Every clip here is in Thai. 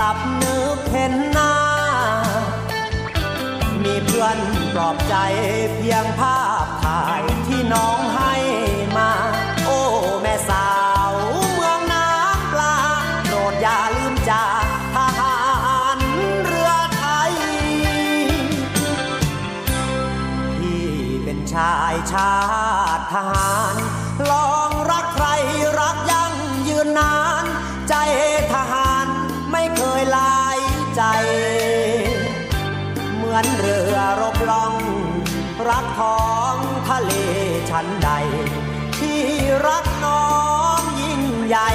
ลับกลับนึกเห็นหน้า มีเพื่อนปลอบใจเพียงภาพถ่ายที่น้องให้ ใหญ่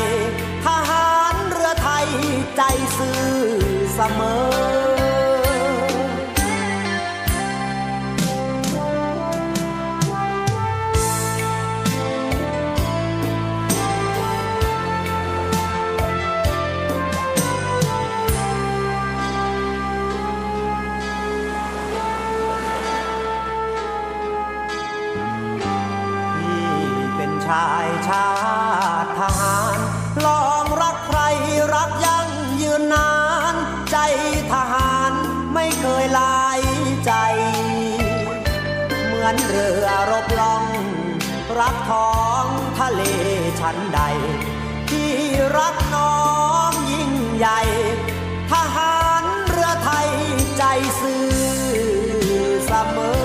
ทหารเรือไทยใจซื่อเสมอ เคยลายใจ เหมือนเรือรบล่อง รักท้องทะเลชั้นใด ที่รักน้องยิ่งใหญ่ ทหารเรือไทยใจซื่อเสมอ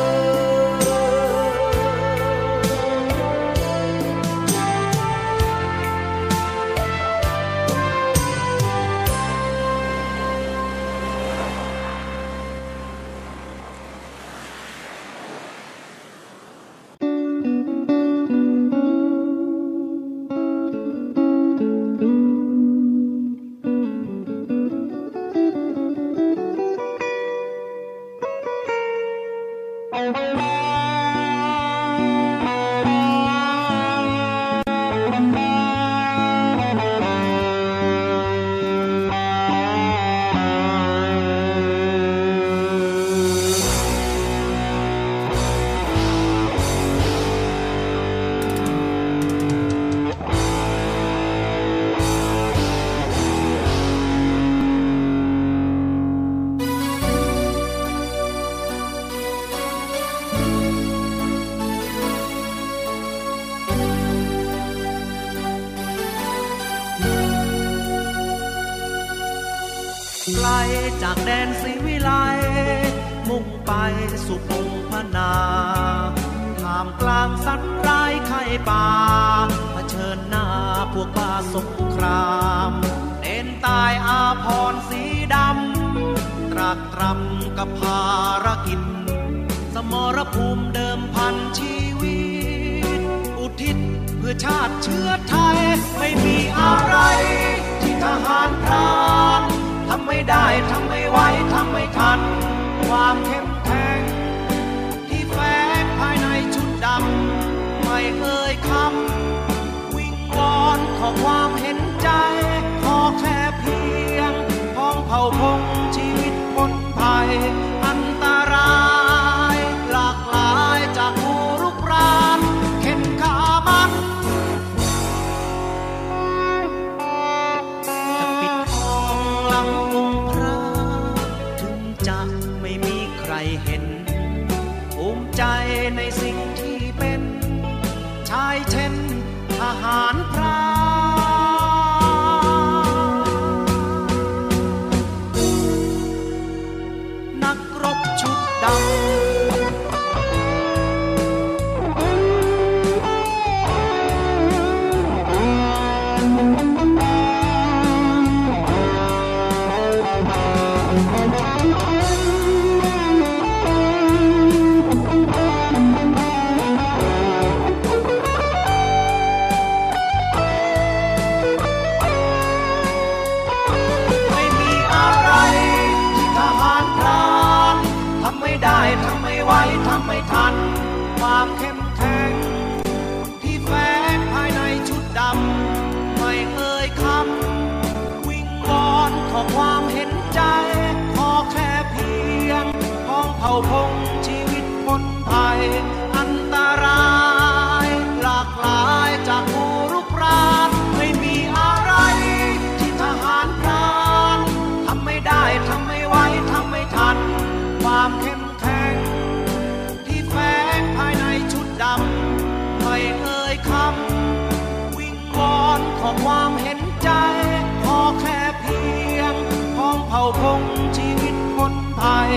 งชีวิตคนไทย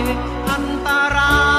อันตราย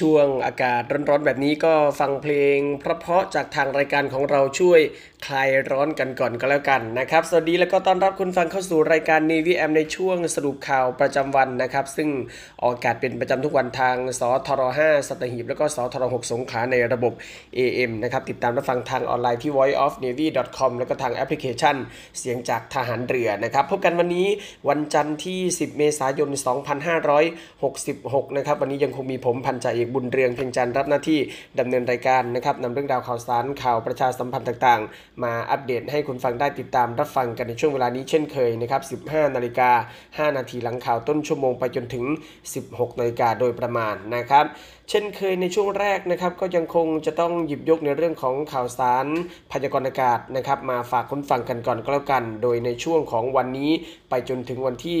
ช่วงอากาศร้อนๆแบบนี้ก็ฟังเพลงเพราะๆจากทางรายการของเราช่วย คลายร้อนกันก่อนก็แล้วกันนะครับ สวัสดีแล้วก็ต้อนรับคุณฟังเข้าสู่รายการ Navy M ในช่วงสรุปข่าวประจำวันนะครับ ซึ่งออกอากาศเป็นประจำทุกวันทางสทร5สัตหีบ แล้วก็สทร6สงขลาในระบบ AM นะครับ ติดตามรับฟังทางออนไลน์ที่ voiceofnavy.com แล้วก็ทางแอปพลิเคชัน เสียงจากทหารเรือนะครับ พบกันวันนี้วันจันทร์ที่ 10 เมษายน 2566 นะครับ วันนี้ยังคงมีผมพันจ่าเอกบุญเรืองเพียงจันทร์รับหน้าที่ดำเนินรายการนะครับนำเรื่องราวข่าวสารข่าวประชาสัมพันธ์ต่างๆมาอัปเดตให้คุณฟังได้ติดตามรับฟังกันในช่วงเวลานี้เช่นเคยนะครับ 15 นาฬิกา 5 นาทีหลังข่าวต้นชั่วโมงไปจนถึง 16 นาฬิกาโดยประมาณนะครับ เช่นเคยในช่วงแรกนะครับก็ยังคงจะต้องหยิบยกในเรื่องของข่าวสารพยากรณ์อากาศนะครับมาฝากคุณฟังกันก่อนก็แล้วกัน โดยในช่วงของวันนี้ไปจนถึงวันที่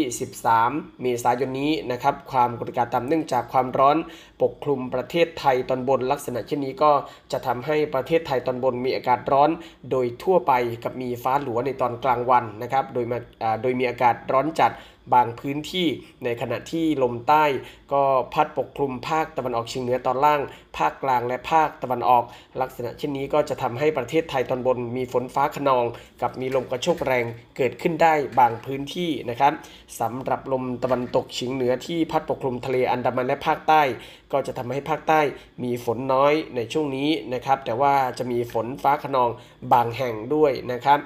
13 เมษายนนี้นะครับความกดอากาศต่ำเนื่องจากความร้อนปกคลุมประเทศไทยตอนบนลักษณะเช่นนี้ก็จะทำให้ประเทศไทยตอนบนมีอากาศร้อน โดยยทั่วไปกับมีฟ้าหลัวในตอนกลางวันนะครับ โดยมาโดยมีอากาศร้อนจัด บางพื้นที่ในขณะที่ลมใต้ ก็พัดปกคลุมภาคตะวันออกเฉียงเหนือตอนล่าง ภาคกลางและภาคตะวันออก ลักษณะเช่นนี้ก็จะทำให้ประเทศไทยตอนบนมีฝนฟ้าขนอง กับมีลมกระโชกแรงเกิดขึ้นได้บางพื้นที่นะครับสำหรับลมตะวันตกเฉียงเหนือที่พัดปกคลุมทะเลอันดามันและภาคใต้ ก็จะทำให้ภาคใต้มีฝนน้อยในช่วงนี้นะครับ แต่ว่าจะมีฝนฟ้าขนองบางแห่งด้วยนะครับ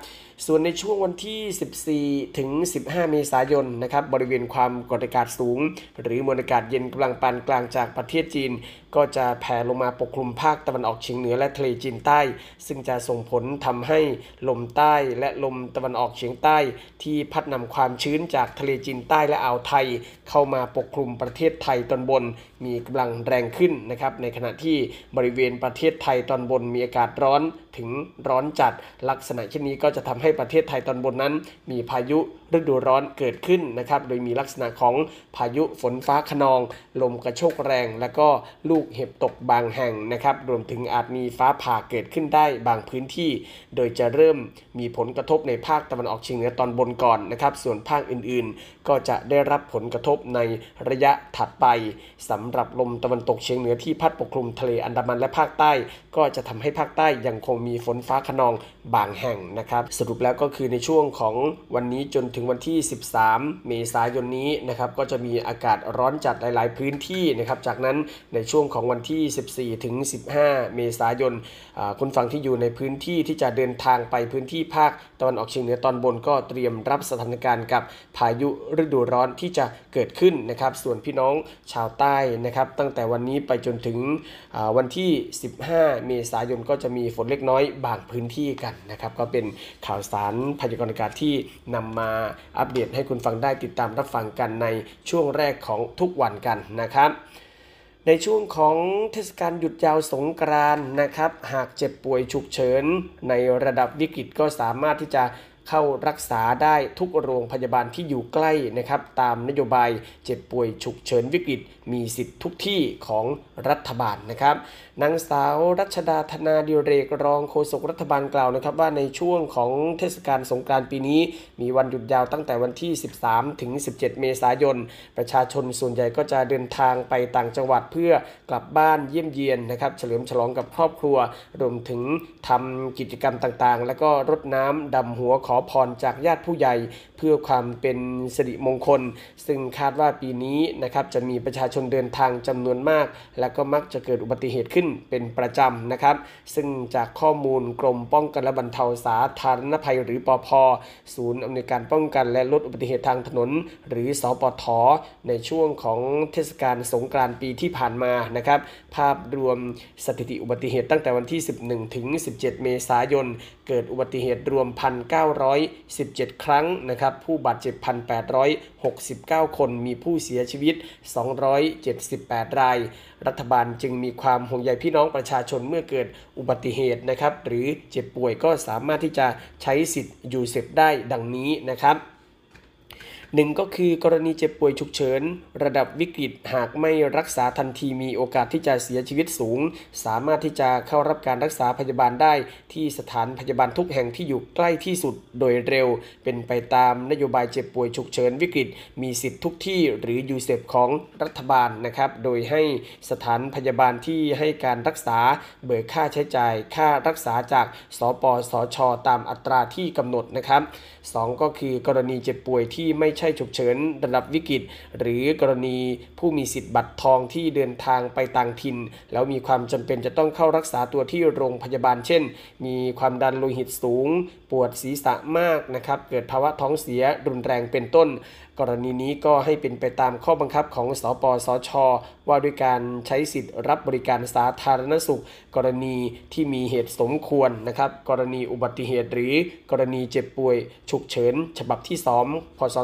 ส่วนในช่วงวันที่ 14 ถึง 15 เมษายนนะครับบริเวณความกดอากาศสูง หรือมวลอากาศเย็นกำลังปานกลางจากประเทศจีน ก็จะแผ่ลงมาปกคลุมภาคตะวันออกเฉียงเหนือและทะเลจีนใต้ ซึ่งจะส่งผลทำให้ลมใต้และลมตะวันออกเฉียงใต้ ที่พัดนำความชื้นจากทะเลจีนใต้และอ่าวไทย เข้ามาปกคลุมประเทศไทยตอนบนมีกำลังแรงขึ้นนะครับ ในขณะที่บริเวณประเทศไทยตอนบนมีอากาศร้อนถึงร้อนจัด ลักษณะเช่นนี้ก็จะทำให้ประเทศไทยตอนบนนั้น มีพายุฤดูร้อนเกิดขึ้นนะครับ โดยมีลักษณะของพายุฝนฟ้าขนอง ลมกระโชกแรง และก็ลูกเห็บตกบางแห่งนะครับ รวมถึงอาจมีฟ้าผ่าเกิดขึ้นได้บางพื้นที่ โดยจะเริ่มมีผลกระทบในภาคตะวันออกเฉียงเหนือตอนบนก่อนนะครับ ส่วนภาคอื่นๆ ก็จะได้รับผลกระทบในระยะถัดไปสำหรับลมตะวันตกเฉียงเหนือที่พัดปกคลุมทะเลอันดามันและภาคใต้ ก็จะทำให้ภาคใต้ยังคงมีฝนฟ้าขนองบางแห่งนะครับ สรุปแล้วก็คือในช่วงของวันนี้จนถึงวันที่ 13 เมษายนนี้นะครับก็จะมีอากาศร้อนจัดหลาย ๆ พื้นที่นะครับจากนั้นในช่วงของวันที่ 14 ถึง 15 เมษายนคุณฟังที่อยู่ในพื้นที่ที่จะเดินทางไปพื้นที่ภาคตะวันออกเฉียงเหนือตอนบนก็เตรียมรับสถานการณ์กับพายุฤดูร้อนที่จะเกิดขึ้นนะครับ ส่วนพี่น้องชาวใต้นะครับตั้งแต่วันนี้ไปจนถึงวันที่ 15 เมษายนก็จะมีฝนเล็กน้อยบางพื้นที่กันนะครับ ก็เป็นข่าวสารพยากรณ์อากาศที่นำมาอัปเดตให้คุณฟังได้ติดตามรับฟังกันในช่วงแรกของทุกวันกันนะครับ ในช่วงของเทศกาลหยุดยาวสงกรานนะครับ หากเจ็บป่วยฉุกเฉินในระดับวิกฤตก็สามารถที่จะ เข้ารักษาได้ทุกโรงพยาบาลที่อยู่ใกล้นะครับ ตามนโยบายเจ็บป่วยฉุกเฉินวิกฤต มีสิทธิ์ทุกที่ของรัฐบาลนะครับนางสาวรัชดาธนาดิเรกรองโฆษกรัฐบาลกล่าวนะครับ ว่าในช่วงของเทศกาลสงกรานต์ปีนี้ มีวันหยุดยาวตั้งแต่วันที่ 13 ถึง 17 เมษายน ประชาชนส่วนใหญ่ก็จะเดินทางไปต่างจังหวัดเพื่อกลับบ้านเยี่ยมเยียนนะครับ เฉลิมฉลองกับครอบครัว รวมถึงทำกิจกรรมต่างๆ แล้วก็รดน้ำดำหัวของอพรจากญาติผู้ใหญ่เพื่อความเป็นสิริมงคล ซึ่งคาดว่าปีนี้นะครับจะมีประชาชนเดินทางจำนวนมาก และก็มักจะเกิดอุบัติเหตุขึ้นเป็นประจำนะครับ ซึ่งจากข้อมูลกรมป้องกันและบรรเทาสาธารณภัยหรือปอพศูนย์อำนวยการป้องกันและลดอุบัติเหตุทางถนน หรือสอปทในช่วงของเทศกาลสงกรานต์ปีที่ผ่านมานะครับ ภาพรวมสถิติอุบัติเหตุตั้งแต่วันที่ 11 ถึง 17 เมษายน เกิดอุบัติเหตุรวม 1,917 ครั้งนะครับผู้บาดเจ็บ 1,869 คนมีผู้เสียชีวิต 278 ราย รัฐบาลจึงมีความห่วงใยพี่น้องประชาชนเมื่อเกิดอุบัติเหตุนะครับ หรือเจ็บป่วยก็สามารถที่จะใช้สิทธิ์ UCEP ได้ดังนี้นะครับ หนึ่งก็คือกรณีเจ็บป่วยฉุกเฉิน ระดับวิกฤตหากไม่รักษาทันทีมีโอกาสที่จะเสียชีวิตสูง สามารถที่จะเข้ารับการรักษาพยาบาลได้ ที่สถานพยาบาลทุกแห่งที่อยู่ใกล้ที่สุดโดยเร็ว เป็นไปตามนโยบายเจ็บป่วยฉุกเฉินวิกฤต มีสิทธิ์ทุกที่หรือยูเซฟของรัฐบาลนะครับ โดยให้สถานพยาบาลที่ให้การรักษาเบิกค่าใช้จ่าย ค่ารักษาจากสปสช ตามอัตราที่กำหนดนะครับ 2 ก็คือกรณีเจ็บป่วยที่ไม่ใช่ฉุกเฉินระดับวิกฤต หรือกรณีผู้มีสิทธิ์บัตรทองที่เดินทางไปต่างถิ่น แล้วมีความจำเป็นจะต้องเข้ารักษาตัวที่โรงพยาบาล เช่น มีความดันโลหิตสูง ปวดศีรษะมากนะครับเกิดภาวะท้องเสียรุนแรงเป็นต้น กรณีนี้ก็ให้เป็นไปตามข้อบังคับของสปสช ว่าด้วยการใช้สิทธิ์รับบริการสาธารณสุข กรณีที่มีเหตุสมควรนะครับ กรณีอุบัติเหตุหรือกรณีเจ็บป่วยฉุกเฉิน ฉบับที่ 2 พศ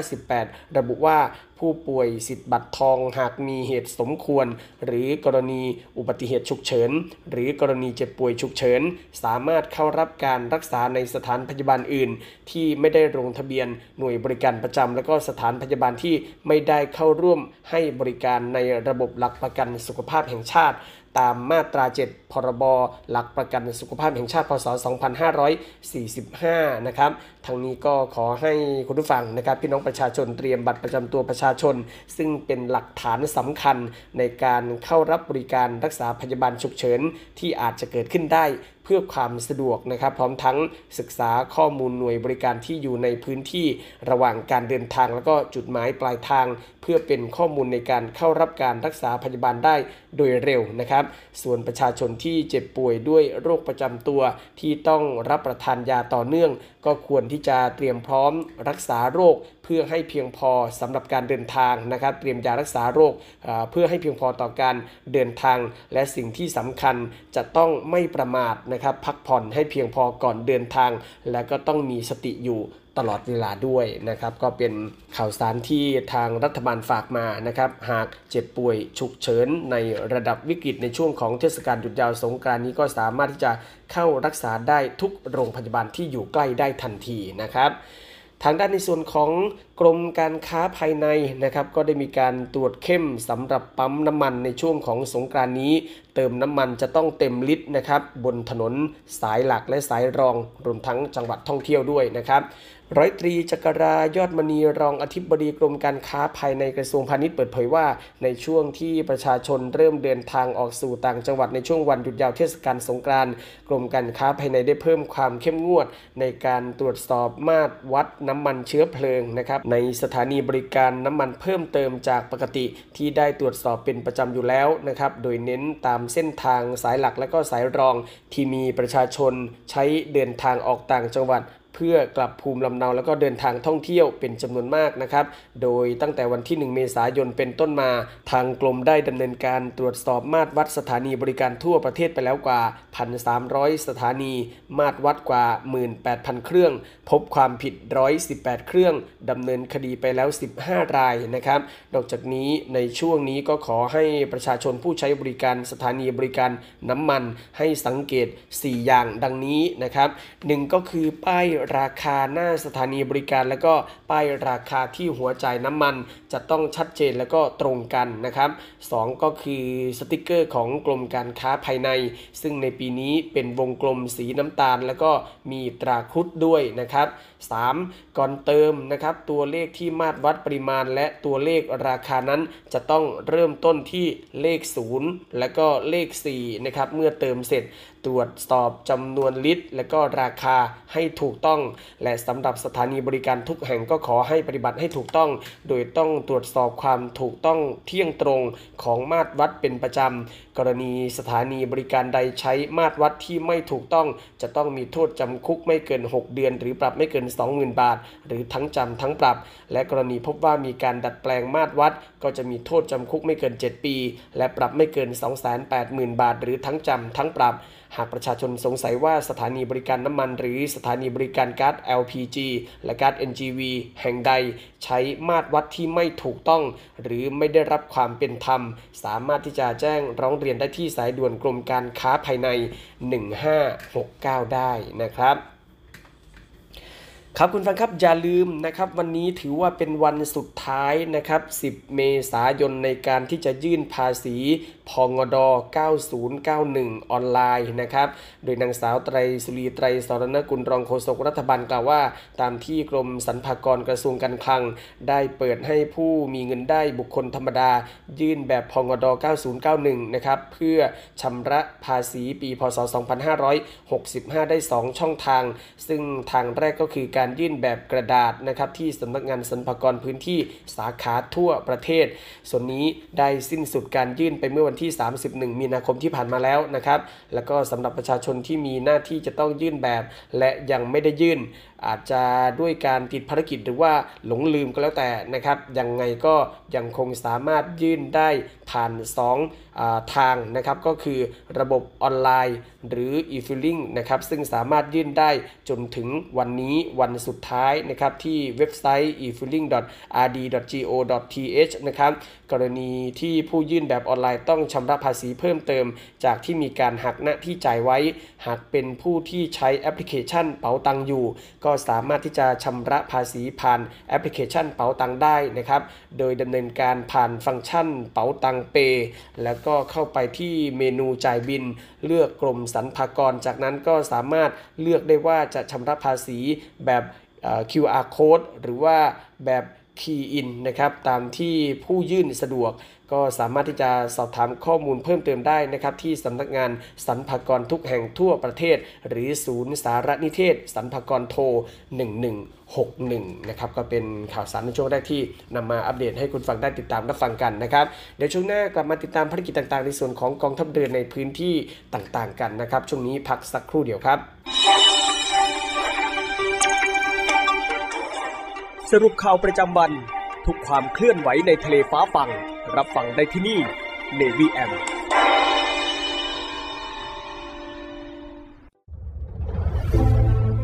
2558 ระบุว่าผู้ป่วยสิทธิ์บัตรทองหากมีเหตุสมควร หรือกรณีอุบัติเหตุฉุกเฉิน หรือกรณีเจ็บป่วยฉุกเฉิน สามารถเข้ารับการรักษาในสถานพยาบาลอื่น ที่ไม่ได้ลงทะเบียนหน่วยบริการประจำและก็สถานพยาบาลที่ไม่ได้เข้าร่วมให้บริการการในระบบหลักประกันสุขภาพแห่งชาติ ตามมาตรา 7 พรบ หลักประกันสุขภาพแห่งชาติ พศ 2545 นะครับ ทางนี้ก็ขอให้คุณผู้ฟังนะครับพี่น้องประชาชนเตรียมบัตรประจำตัวประชาชน ซึ่งเป็นหลักฐานสำคัญในการเข้ารับบริการรักษาพยาบาลฉุกเฉินที่อาจจะเกิดขึ้นได้ เพื่อความสะดวกนะครับ พร้อมทั้งศึกษาข้อมูลหน่วยบริการที่อยู่ในพื้นที่ระหว่างการเดินทาง แล้วก็จุดหมายปลายทาง เพื่อเป็นข้อมูลในการเข้ารับการรักษาพยาบาลได้ โดยเร็วนะครับ ส่วนประชาชนที่เจ็บป่วยด้วยโรคประจำตัวที่ต้องรับประทานยาต่อเนื่อง ก็ควรที่จะเตรียมพร้อมรักษาโรคเพื่อให้เพียงพอสำหรับการเดินทางนะครับ เตรียมยารักษาโรคเพื่อให้เพียงพอต่อการเดินทาง และสิ่งที่สำคัญจะต้องไม่ประมาทนะครับ พักผ่อนให้เพียงพอก่อนเดินทาง และก็ต้องมีสติอยู่ ตลอดเวลาด้วยนะครับ ก็เป็นข่าวสารที่ทางรัฐบาลฝากมานะครับ หากเจ็บป่วยฉุกเฉินในระดับวิกฤตในช่วงของเทศกาลหยุดยาวสงกรานต์นี้ก็สามารถที่จะเข้ารักษาได้ทุกโรงพยาบาลที่อยู่ใกล้ได้ทันทีนะครับทางด้านในส่วนของกรมการค้าภายในนะครับก็ได้มีการตรวจเข้มสำหรับปั๊มน้ำมันในช่วงของสงกรานนี้ เติมน้ำมันจะต้องเต็มลิตรนะครับบนถนนสายหลักและสายรองรวมทั้งจังหวัดท่องเที่ยวด้วยนะครับ ร้อยตรีจักรายอดมณีรองอธิบดีกรมการค้าภายในกระทรวงพาณิชย์เปิดเผยว่า ในช่วงที่ประชาชนเริ่มเดินทางออกสู่ต่างจังหวัดในช่วงวันหยุดยาวเทศกาลสงกรานต์กรมการค้าภายในได้เพิ่มความเข้มงวด ในการตรวจสอบมาตรวัดน้ำมันเชื้อเพลิงนะครับในสถานีบริการน้ำมันเพิ่มเติมจากปกติที่ได้ตรวจสอบเป็นประจำอยู่แล้วนะครับโดยเน้นตามเส้นทางสายหลักและก็สายรองที่มีประชาชนใช้เดินทางออกต่างจังหวัด เพื่อกลับภูมิลำเนาแล้วก็เดินทางท่องเที่ยวเป็นจำนวนมากนะครับ โดยตั้งแต่วันที่ 1 เมษายนเป็นต้นมา ทางกรมได้ดำเนินการตรวจสอบมาตรวัดสถานีบริการทั่วประเทศไปแล้วกว่า 1,300 สถานี มาตรวัดกว่า 18,000 เครื่อง พบความผิด 118 เครื่องดำเนินคดีไปแล้ว 15 รายนะครับ นอกจากนี้ในช่วงนี้ก็ขอให้ประชาชนผู้ใช้บริการสถานีบริการน้ำมันให้สังเกต 4 อย่างดังนี้นะครับ 1 ก็คือป้ายราคาหน้าสถานีบริการ แล้วก็ป้ายราคาที่หัวจ่ายน้ำมัน จะต้องชัดเจนแล้วก็ตรงกันนะครับ 2 ก็คือสติกเกอร์ของกรมการค้าภายใน ซึ่งในปีนี้เป็นวงกลมสีน้ำตาล แล้วก็มีตราคุดด้วยนะครับ 3. ก่อนเติมนะครับตัวเลขที่มาตรวัดปริมาณ และตัวเลขราคานั้นจะต้องเริ่มต้นที่เลข 0 และก็เลข4นะครับเมื่อเติมเสร็จตรวจสอบจำนวนลิตร และก็ราคาให้ถูกต้อง และสำหรับสถานีบริการทุกแห่งก็ขอให้ปฏิบัติให้ถูกต้อง โดยต้องตรวจสอบความถูกต้องเที่ยงตรงของมาตรวัดเป็นประจำ กรณีสถานีบริการใดใช้มาตรวัดที่ไม่ถูกต้องจะต้องมีโทษจำคุกไม่เกิน 6 เดือน หรือปรับไม่เกิน 20,000 บาท หรือทั้งจำทั้งปรับ และกรณีพบว่ามีการดัดแปลงมาตรวัด ก็จะมีโทษจำคุกไม่เกิน 7 ปี และปรับไม่เกิน 280,000 บาท หรือทั้งจำทั้งปรับ หากประชาชนสงสัยว่าสถานีบริการน้ำมันหรือสถานีบริการก๊าซ LPG และก๊าซ NGV แห่งใด ใช้มาตรวัดที่ไม่ถูกต้อง หรือไม่ได้รับความเป็นธรรม สามารถที่จะแจ้งร้องเรียนได้ที่สายด่วนกรมการค้าภายใน 1569 ได้นะครับ ครับคุณฟังครับอย่าลืมนะครับวันนี้ถือว่าเป็นวันสุดท้ายนะครับ 10 เมษายนในการที่จะยื่นภาษีพงด 9091 ออนไลน์นะครับ โดยนางสาวไตรสุรีไตรสรณกุลรองโฆษกรัฐบาลกล่าวว่า ตามที่กรมสรรพากรกระทรวงการคลัง ได้เปิดให้ผู้มีเงินได้บุคคลธรรมดา ยื่นแบบพงด 9091 นะครับเพื่อชำระภาษีปีพศ 2565 ได้ 2 ช่องทาง ซึ่งทางแรกก็คือการการยื่นแบบกระดาษนะครับที่สำนักงานสรรพากรพื้นที่สาขาทั่วประเทศ ส่วนนี้ได้สิ้นสุดการยื่นไปเมื่อวันที่ 31 มีนาคมที่ผ่านมาแล้วนะครับ แล้วก็สำหรับประชาชนที่มีหน้าที่จะต้องยื่นแบบ และยังไม่ได้ยื่นอาจจะด้วยการติดภารกิจหรือว่าหลงลืมก็แล้วแต่นะครับยังไงก็ยังคงสามารถยื่นได้ผ่าน2ทางนะครับก็คือระบบออนไลน์หรือ e-filing นะครับซึ่งสามารถยื่นได้จนถึงวันนี้วันสุดท้ายนะครับที่เว็บไซต์ e-filing.rd.go.th นะครับกรณีที่ผู้ยื่นแบบออนไลน์ต้องชำระภาษีเพิ่มเติม จากที่มีการหักหน้าที่จ่ายไว้ หากเป็นผู้ที่ใช้แอปพลิเคชันเป๋าตังอยู่ก็สามารถที่จะชำระภาษีผ่านแอปพลิเคชันเป๋าตังได้นะครับ โดยดำเนินการผ่านฟังก์ชันเป๋าตังเป แล้วก็เข้าไปที่เมนูจ่ายบิน เลือกกรมสรรพากร จากนั้นก็สามารถเลือกได้ว่าจะชำระภาษีแบบ QR code หรือว่าแบบ Key in นะครับตามที่ผู้ยื่นสะดวก ก็สามารถที่จะสอบถามข้อมูลเพิ่มเติมได้นะครับที่สำนักงานสรรพากรทุกแห่งทั่วประเทศ หรือศูนย์สารนิเทศสรรพากรโทร 1161 นะครับก็เป็นข่าวสารในช่วงแรกที่นำมาอัปเดตให้คุณฟังได้ติดตามรับฟังกันนะครับเดี๋ยวช่วงหน้ากลับมาติดตามภารกิจต่างๆ ในส่วนของกองทัพเรือในพื้นที่ต่างๆกันนะครับช่วงนี้พักสักครู่เดียวครับ สรุปข่าวประจำวัน ทุกความเคลื่อนไหวในทะเลฟ้าฟัง รับฟังได้ที่นี่ Navy M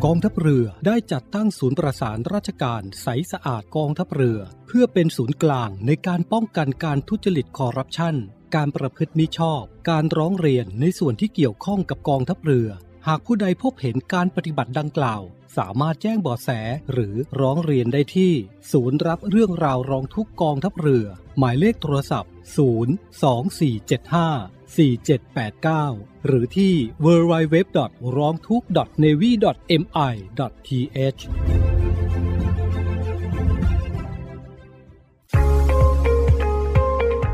กองทัพเรือได้จัดตั้งศูนย์ประสานราชการใสสะอาดกองทัพเรือ เพื่อเป็นศูนย์กลางในการป้องกันการทุจริตคอร์รัปชันการประพฤติมิชอบ การร้องเรียนในส่วนที่เกี่ยวข้องกับกองทัพเรือ หากผู้ใดพบเห็นการปฏิบัติดังกล่าว สามารถแจ้งเบาะแสหรือร้องเรียนได้ที่ ศูนย์รับเรื่องราวร้องทุกกองทัพเรือ หมายเลขโทรศัพท์ 02475 4789 หรือที่ www.rongthuk.navy.mi.th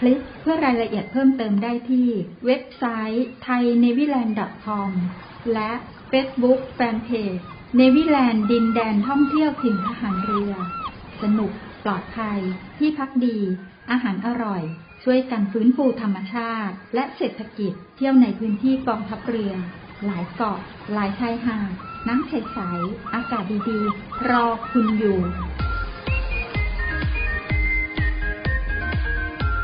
คลิกเพื่อรายละเอียดเพิ่มเติมได้ที่เว็บไซต์ thainewiland.com และ Facebook Fanpage เนวิแลนด์ดินแดนท่องเที่ยวถิ่นทหารเรือ สนุก ปลอดภัย ที่พักดี อาหารอร่อย ช่วยกันฟื้นฟูธรรมชาติ และเศรษฐกิจ เที่ยวในพื้นที่กองทัพเรือ หลายเกาะ หลายชายหาด น้ำใสๆอากาศดีๆ รอคุณอยู่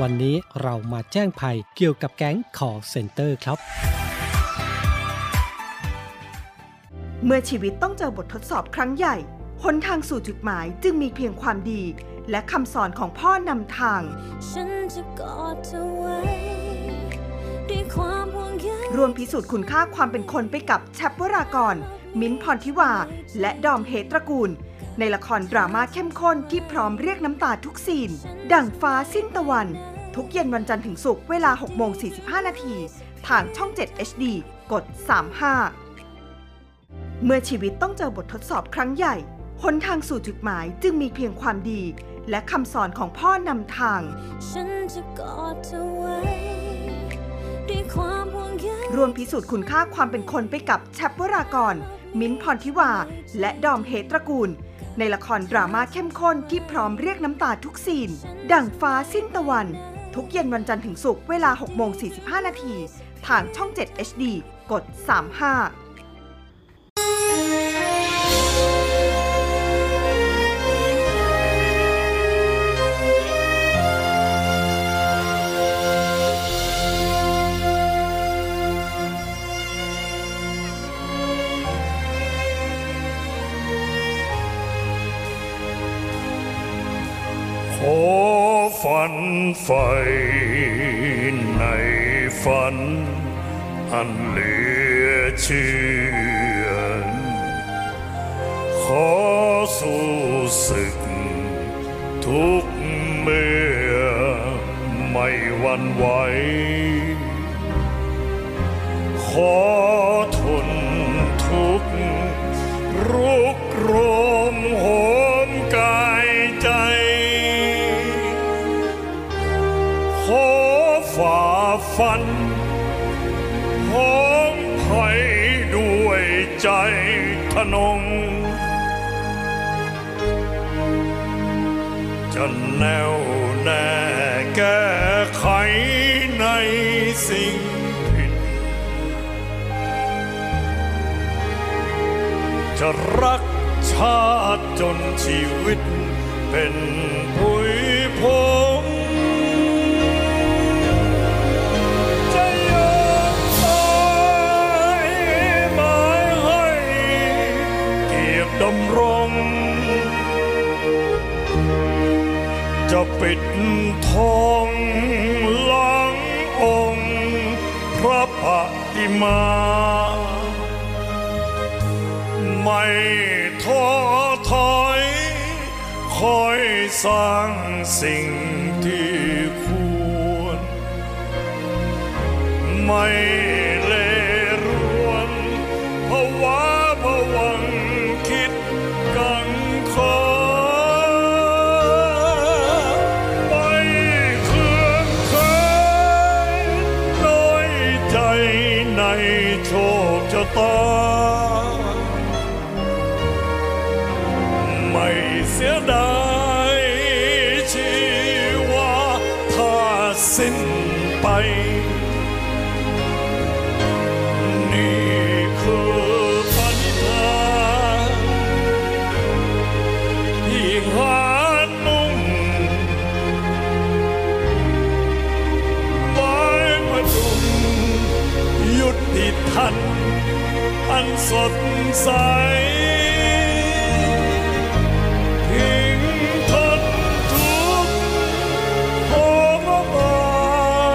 วันนี้เรามาแจ้งภัยเกี่ยวกับแก๊ง call center ครับ เมื่อชีวิตต้องเจอบททดสอบครั้งใหญ่หนทางสู่จุดหมายจึงมีเพียงความดี และคำสอนของพ่อนำทาง ฉันจะกอดเธอไว้ด้วยความห่วงใยรวมพิสูจน์คุณค่าความเป็นคนไปกับแชปวรากร มิ้นท์พรทิวา และดอมเฮตระกูล ในละครดราม่าเข้มข้นที่พร้อมเรียกน้ำตาทุกซีน ดั่งฟ้าสิ้นตะวัน ทุกเย็นวันจันทร์ถึงศุกร์เวลา 6 โมง 45 นาที ทางช่อง 7 HD กด 35 เมื่อชีวิตต้องเจอบททดสอบครั้งใหญ่หนทางสู่จุดหมายจึงมีเพียงความดี และคำสอนของพ่อนำทาง ฉันจะกอดเธอไว้ด้วยความห่วงใยรวมพิสูจน์คุณค่าความเป็นคนไปกับแชปวรากร มิ้นท์พรทิวา และดอมเฮตระกูล ในละครดราม่าเข้มข้นที่พร้อมเรียกน้ำตาทุกซีน ดั่งฟ้าสิ้นตะวัน ทุกเย็นวันจันทร์ถึงศุกร์เวลา6โมง45 นาที ทางช่อง 7 HD กด 35 ไฟในฝัน อันเหลือเชื่อ ขอสู้ศึก ทุกเมื่อไม่หวันไหวขอ ทนง จะแน่วแน่แก้ไขในสิ่งผิด จะรักชาติจนชีวิตเป็นผุยพง ทองหลังองค์ พระปฏิมา ไม่ท้อถอย คอยสร้างสิ่งที่ควร ไม่ โชคชะตา ไม่เสียดาย ติทันอันสดใสทิ้งทนทุกข์ทรมา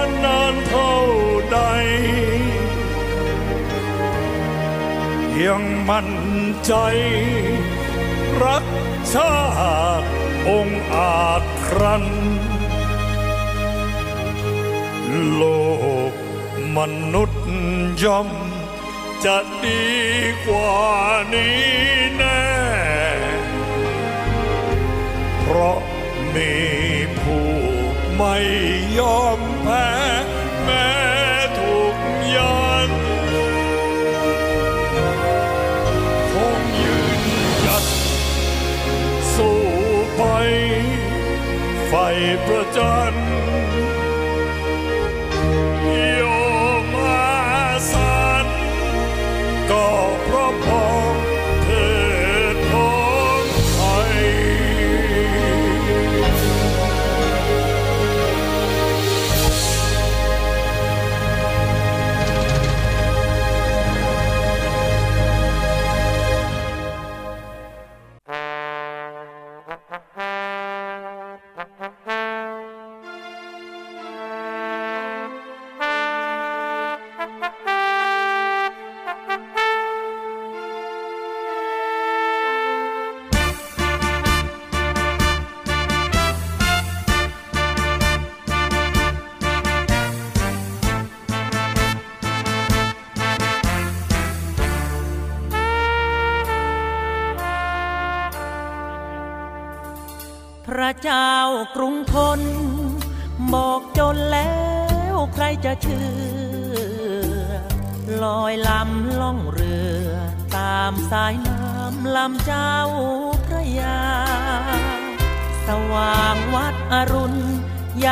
นนานเท่าใด ยังมั่นใจ รักชาติองอาจครันโลกมนุษย์ ย่อมจะดีกว่านี้แน่ เพราะมีผู้ไม่ยอมแพ้แม้ถูกยันคงยืนหยัดสู้ไปไฟประจัน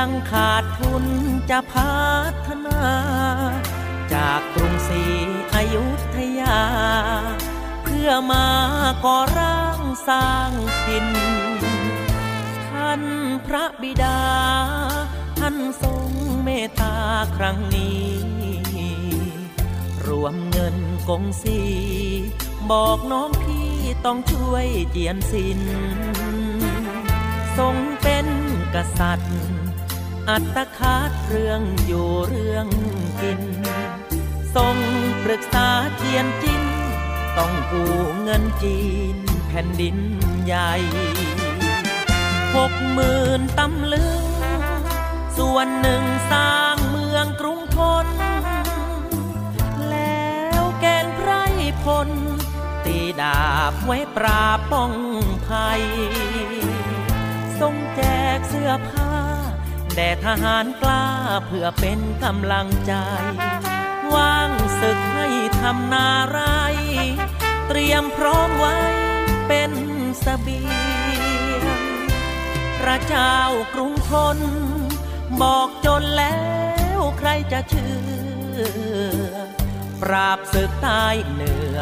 ยังขาดทุนจะพัฒนา จากกรุงศรีอยุธยา เพื่อมาก่อร่างสร้างถิ่นท่านพระบิดา ท่านทรงเมตตาครั้งนี้ รวมเงินกงสีบอกน้องพี่ต้องช่วยเจียนสินทรงเป็นกษัตริย์ อัตคาดเรื่องอยู่เรื่องกินทรงปรึกษาเจียนจิน ต้องกู้เงินจีนแผ่นดินใหญ่หกหมื่นตำลึง ส่วนหนึ่งสร้างเมืองกรุงทน แล้วแกนไพรพล ตีดาบไว้ปราบป้องภัย ทรงแจกเสื้อผ้า แด่ทหารกล้าเพื่อเป็นกำลังใจ ว่างศึกให้ทำนาไร เตรียมพร้อมไว้เป็นสเสบียงพระเจ้ากรุงทน บอกจนแล้วใครจะเชื่อ ปราบศึกใต้เหนือ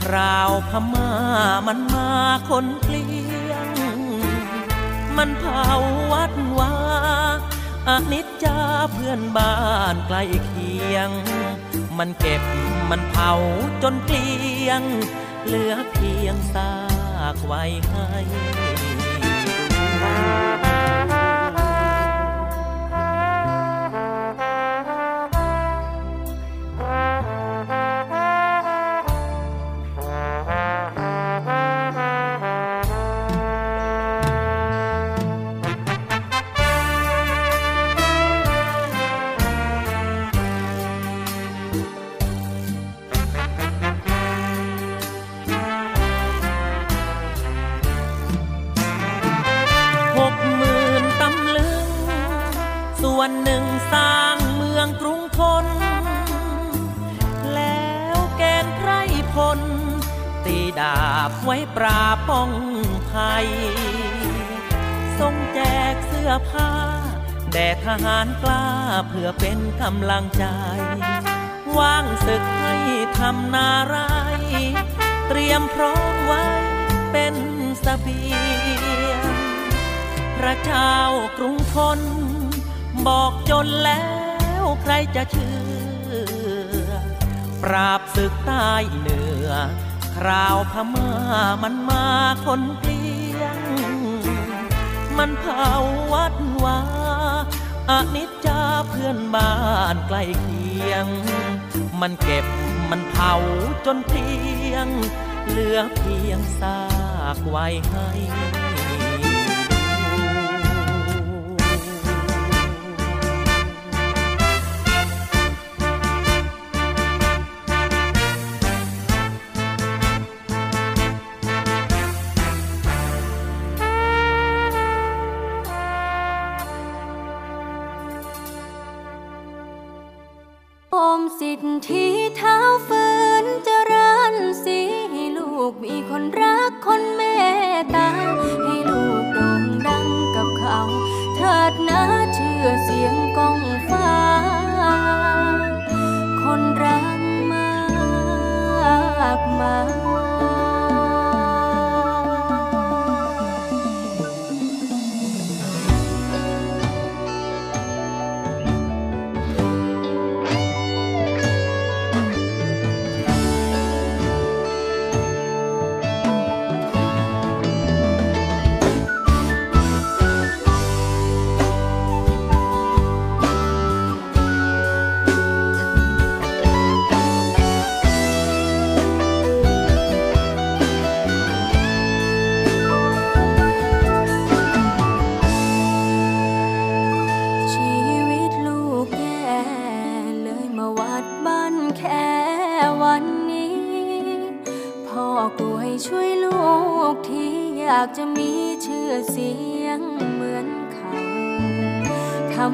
คราวพม่ามันมาคนเกลีย มันเผาวัดวาอนิจจาเพื่อนบ้านใกล้เคียง มันเก็บมันเผาจนเกลียง เหลือเพียงซากไว้ให้ ยมพร้อมไว้เป็นสเสบียง พระเจ้ากรุงทน บอกจนแล้วใครจะเชื่อ ปราบศึกใต้เหนือ คราวพม่ามันมาคนเกลียง มันเผาวัดวาอนิจจาเพื่อนบ้านใกล้เคียง มันเก็บมันเผาจนเพียง เหลือเพียงซากไว้ให้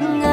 สีย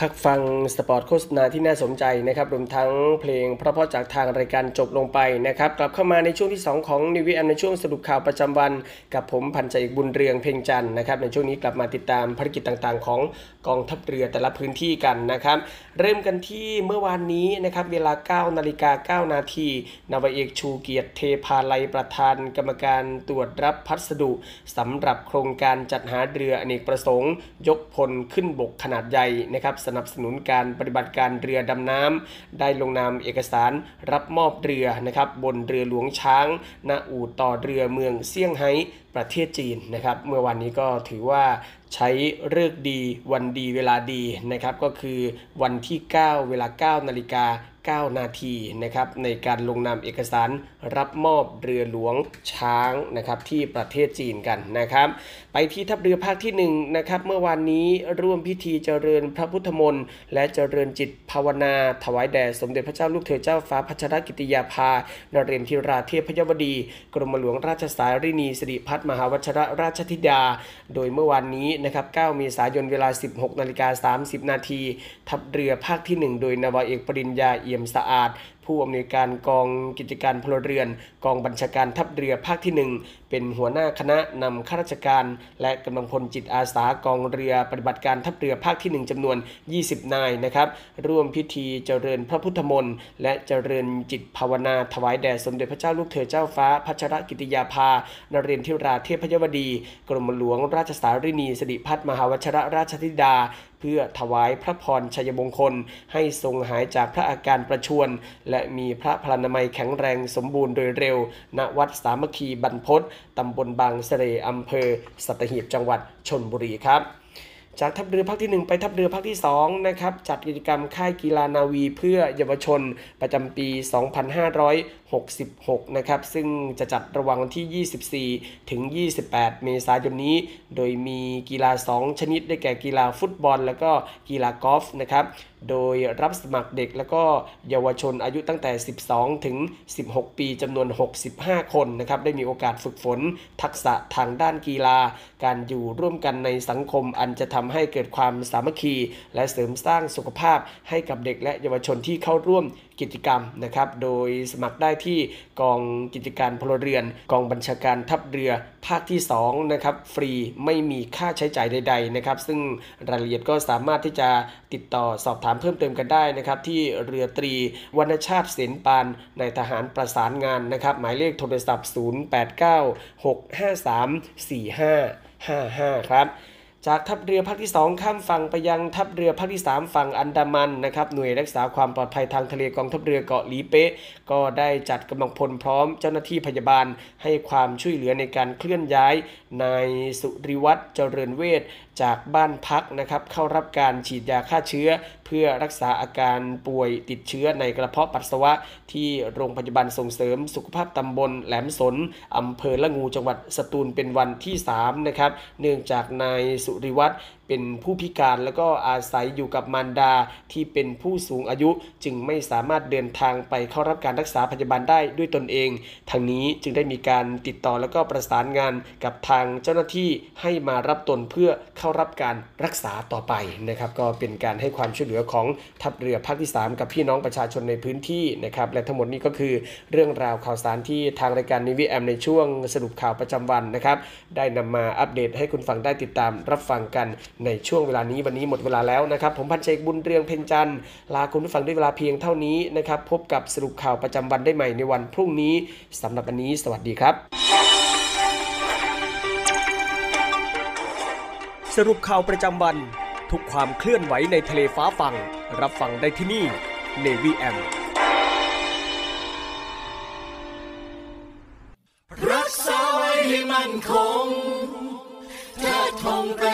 พักฟังสปอร์ตโฆษณาที่น่าสนใจนะครับรวมทั้งเพลงเพราะๆจากทางรายการจบลงไปนะครับ กลับเข้ามาในช่วงที่ 2 ของ Navy AM ในช่วงสรุปข่าวประจำวัน กับผมพันจ่าเอกบุญเรืองเพ่งจันนะครับ ในช่วงนี้กลับมาติดตามภารกิจต่างๆ ของกองทัพเรือแต่ละพื้นที่กันนะครับ เริ่มกันที่เมื่อวานนี้นะครับเวลา 9 นาฬิกา 9 นาทีนาวเอกชูเกียรติเทพาลัยประธาน กรรมการตรวจรับพัสดุสำหรับโครงการจัดหาเรืออเนกประสงค์ ยกพลขึ้นบกขนาดใหญ่นะครับสนับสนุนการปฏิบัติการเรือดำน้ำได้ลงนามเอกสารรับมอบเรือนะครับบนเรือหลวงช้างณอู่ต่อเรือเมืองเซี่ยงไฮ้ประเทศจีนนะครับเมื่อวันนี้ก็ถือว่าใช้เลิกษ์ดีวันดีเวลาดีนะครับก็คือวันที่ 9 เวลา 9 นาฬิกา 9 นาทีนะครับในการลงนามเอกสารรับมอบเรือหลวงช้างนะครับที่ประเทศจีนกันนะครับ ไปที่ทัพเรือภาคที่1นะครับเมื่อวานนี้ร่วมพิธีเจริญพระพุทธมนต์และเจริญจิตภาวนา ถวายแด่สมเด็จพระเจ้าลูกเธอเจ้าฟ้าพัชรกิติยาภานเรนทิราเทพยวดี กรมหลวงราชสายรินีสิริพัฒมหาวชรราชธิดา โดยเมื่อวานนี้นะครับ9เมษายนเวลา 16นาฬิกา30 นาทีทัพเรือภาคที่ 1 โดยนาวาเอกปริญญาเอียมสะอาด ผู้อำนวยการกองกิจการพลเรือน กองบัญชาการทัพเรือภาคที่ 1 เป็นหัวหน้าคณะนำข้าราชการ และกำลังพลจิตอาสากองเรือปฏิบัติการทัพเรือภาคที่ 1จำนวน 20 นายนะครับ ร่วมพิธีเจริญพระพุทธมนต์และเจริญจิตภาวนาถวายแด่สมเด็จพระเจ้าลูกเธอเจ้าฟ้าพัชรกิติยาภานเรนทิราเทพยวดี กรมหลวงราชสารินีสิริพัฒมหาวชรราชธิดา เพื่อถวายพระพรชัยมงคล ให้ทรงหายจากพระอาการประชวรและมีพระพลานามัยแข็งแรงสมบูรณ์โดยเร็ว ณ วัดสามัคคีบรรพศตำบลบางเสร่อำเภอ สัตหีบจังหวัดชนบุรีครับจากทัพเรือภาคที่ 1 ไปทัพเรือภาคที่2นะครับจัดกิจกรรมค่ายกีฬานาวีเพื่อเยาวชนประจำปี 2566 นะครับ ซึ่งจะจัดระหว่างวันที่ 24 ถึง 28 เมษายนนี้ โดยมีกีฬา 2 ชนิดได้แก่กีฬาฟุตบอล และก็กีฬากอล์ฟนะครับ โดยรับสมัครเด็กและก็เยาวชนอายุตั้งแต่ 12 ถึง 16 ปีจำนวน 65 คนนะครับ ได้มีโอกาสฝึกฝนทักษะทางด้านกีฬา การอยู่ร่วมกันในสังคมอันจะทำให้เกิดความสามัคคี และเสริมสร้างสุขภาพให้กับเด็กและเยาวชนที่เข้าร่วม กิจกรรมนะครับ โดยสมัครได้ที่กองกิจการพลเรือน กองบัญชาการทัพเรือภาคที่2นะครับฟรีไม่มีค่าใช้จ่ายใด ๆนะครับ ซึ่งรายละเอียดก็สามารถที่จะติดต่อสอบถามเพิ่มเติมกันได้นะครับ ที่เรือตรีวรรณชาติเสนปานในทหารประสานงานนะครับ หมายเลขโทรศัพท์ 0896534555 ครับ จากทัพเรือภาคที่ 2 ข้ามฝั่งไปยังทัพเรือภาคที่ 3 ฝั่งอันดามันนะครับหน่วยรักษาความปลอดภัยทางทะเลกองทัพเรือเกาะลีเป๊ะก็ได้จัดกำลังพลพร้อมเจ้าหน้าที่พยาบาลให้ความช่วยเหลือในการเคลื่อนย้ายนายสุริวัตรเจริญเวชจากบ้านพักนะครับเข้ารับการฉีดยาฆ่าเชื้อ เพื่อรักษาอาการป่วยติดเชื้อในกระเพาะปัสสาวะ ที่โรงพยาบาลส่งเสริมสุขภาพตำบลแหลมสนอำเภอละงูจังหวัดสตูลเป็นวันที่3นะครับเนื่องจากนายสุริวัตรเป็นผู้พิการแล้วก็อาศัยอยู่กับมารดาที่เป็นผู้สูงอายุ จึงไม่สามารถเดินทางไปเข้ารับการรักษาพยาบาลได้ด้วยตนเอง ทางนี้จึงได้มีการติดต่อแล้วก็ประสานงานกับทางเจ้าหน้าที่ให้มารับตนเพื่อเข้ารับการรักษาต่อไปนะครับ ก็เป็นการให้ความช่วยเหลือของทัพเรือภาคที่ 3 กับพี่น้องประชาชนในพื้นที่นะครับ และทั้งหมดนี้ก็คือเรื่องราวข่าวสารที่ทางรายการนิวิแอมในช่วงสรุปข่าวประจำวันนะครับ ได้นำมาอัปเดตให้คุณฟังได้ติดตามรับฟังกันในช่วงเวลานี้วันนี้หมดเวลาแล้วนะครับ ผมพันเจกบุญเรืองเพ็ญจันทร์ลาคุณผู้ฟังด้วยเวลาเพียงเท่านี้นะครับ พบกับสรุปข่าวประจำวันได้ใหม่ในวันพรุ่งนี้สำหรับวันนี้ สวัสดีครับ สรุปข่าวประจำวัน ทุกความเคลื่อนไหวในทะเลฟ้าฟัง รับฟังได้ที่นี่ Navy M รักษาไว้ให้มั่นคงเธอทงไตรรงค์ให้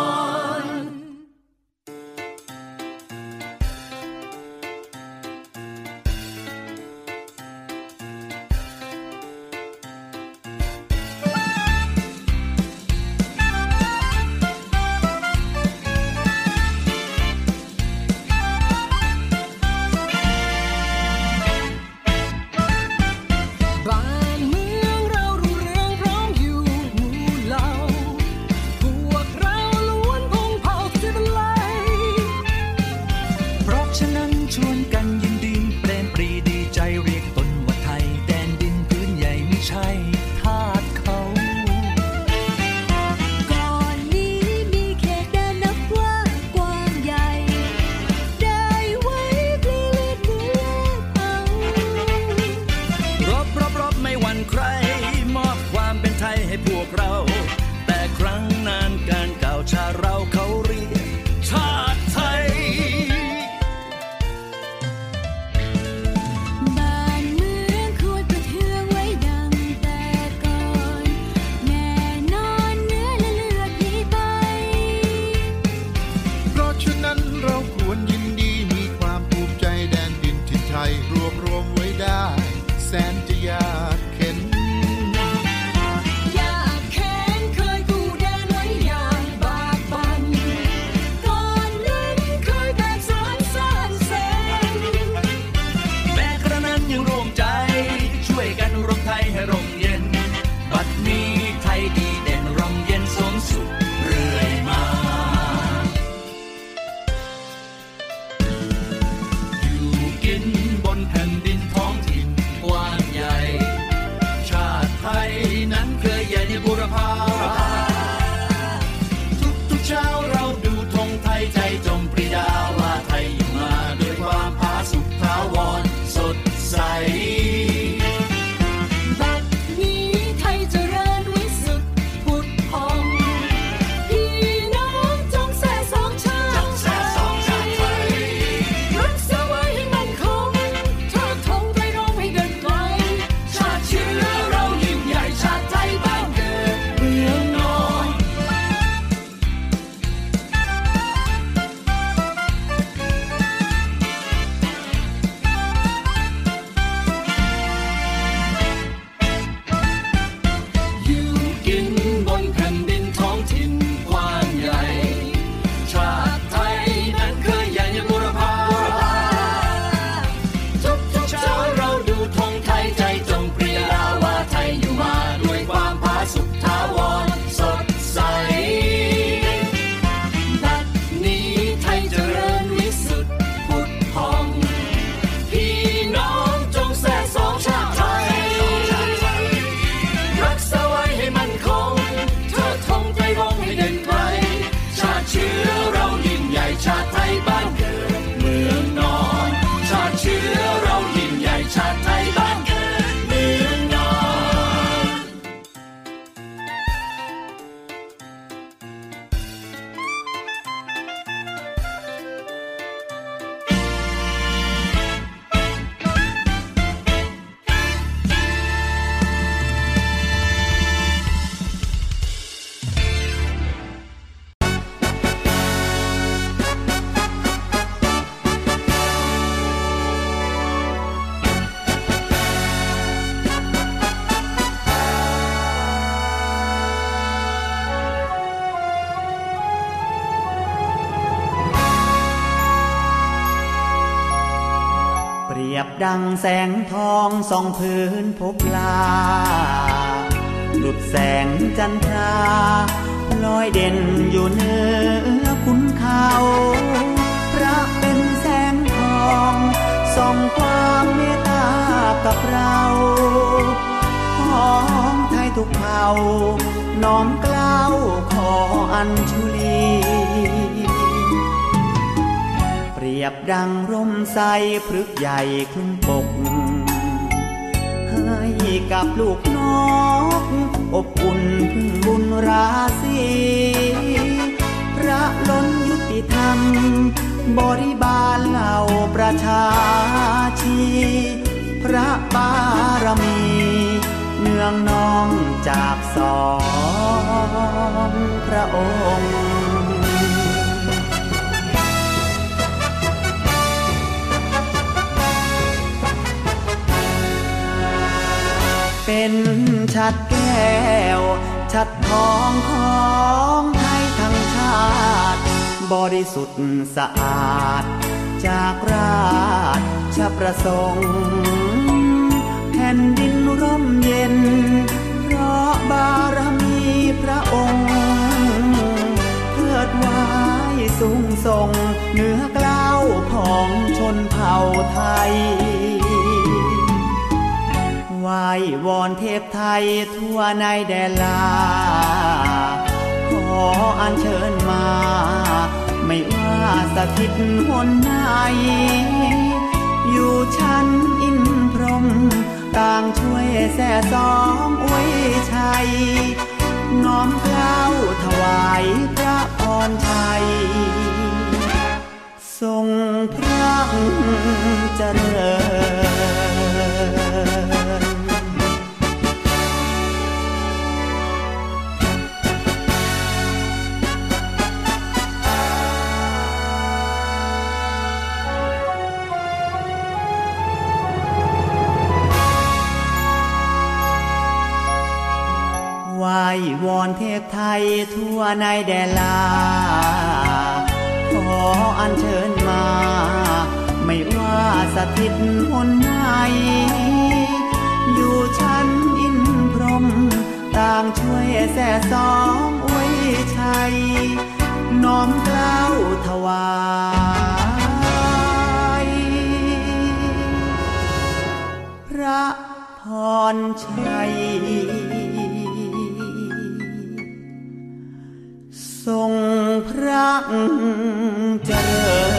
ดังแสงทองส่องพื้นพบลาดุดแสงจันทราลอยเด่นอยู่เหนือคุณเขาพระเป็นแสงทองส่องความเมตตากับเราของไทยทุกเผ่าน้อมกล้าวขออัญชุลี ดังร่มใสพฤกใหญ่คลุมปก ให้กับลูกนก อบอุ่นพึ่งบุญราศีพระล้นยุติธรรม บริบาลเหล่าประชาชี พระบารมี เนืองน้องจากสองพระองค์ เป็นชัดแก้ว ชัดทองของไทยทั้งชาติ บริสุทธิ์สะอาด จากราชประสงค์แผ่นดินร่มเย็น เพราะบารมีพระองค์เทิดไว้สูงส่งเหนือกล้าวของชนเผ่าไทย ว้วอนเทพไทยทั่วในแดนลา ขออัญเชิญมา ไม่ว่าสถิตหนไหน อยู่ชั้นอินพรหมต่างช่วยแส่สองอวยชัย น้อมเกล้าถวายพระพรชัย ทรงพระเจริญ ไหววอนเทพไทยทั่วในแดนลา ขออัญเชิญมา ไม่ว่าสถิตหนไหนอยู่ชั้นอินพรหมต่างช่วยแส่สองอวยชัย น้อมเกล้าวถวายพระพรชัย ทรงพระเจริญ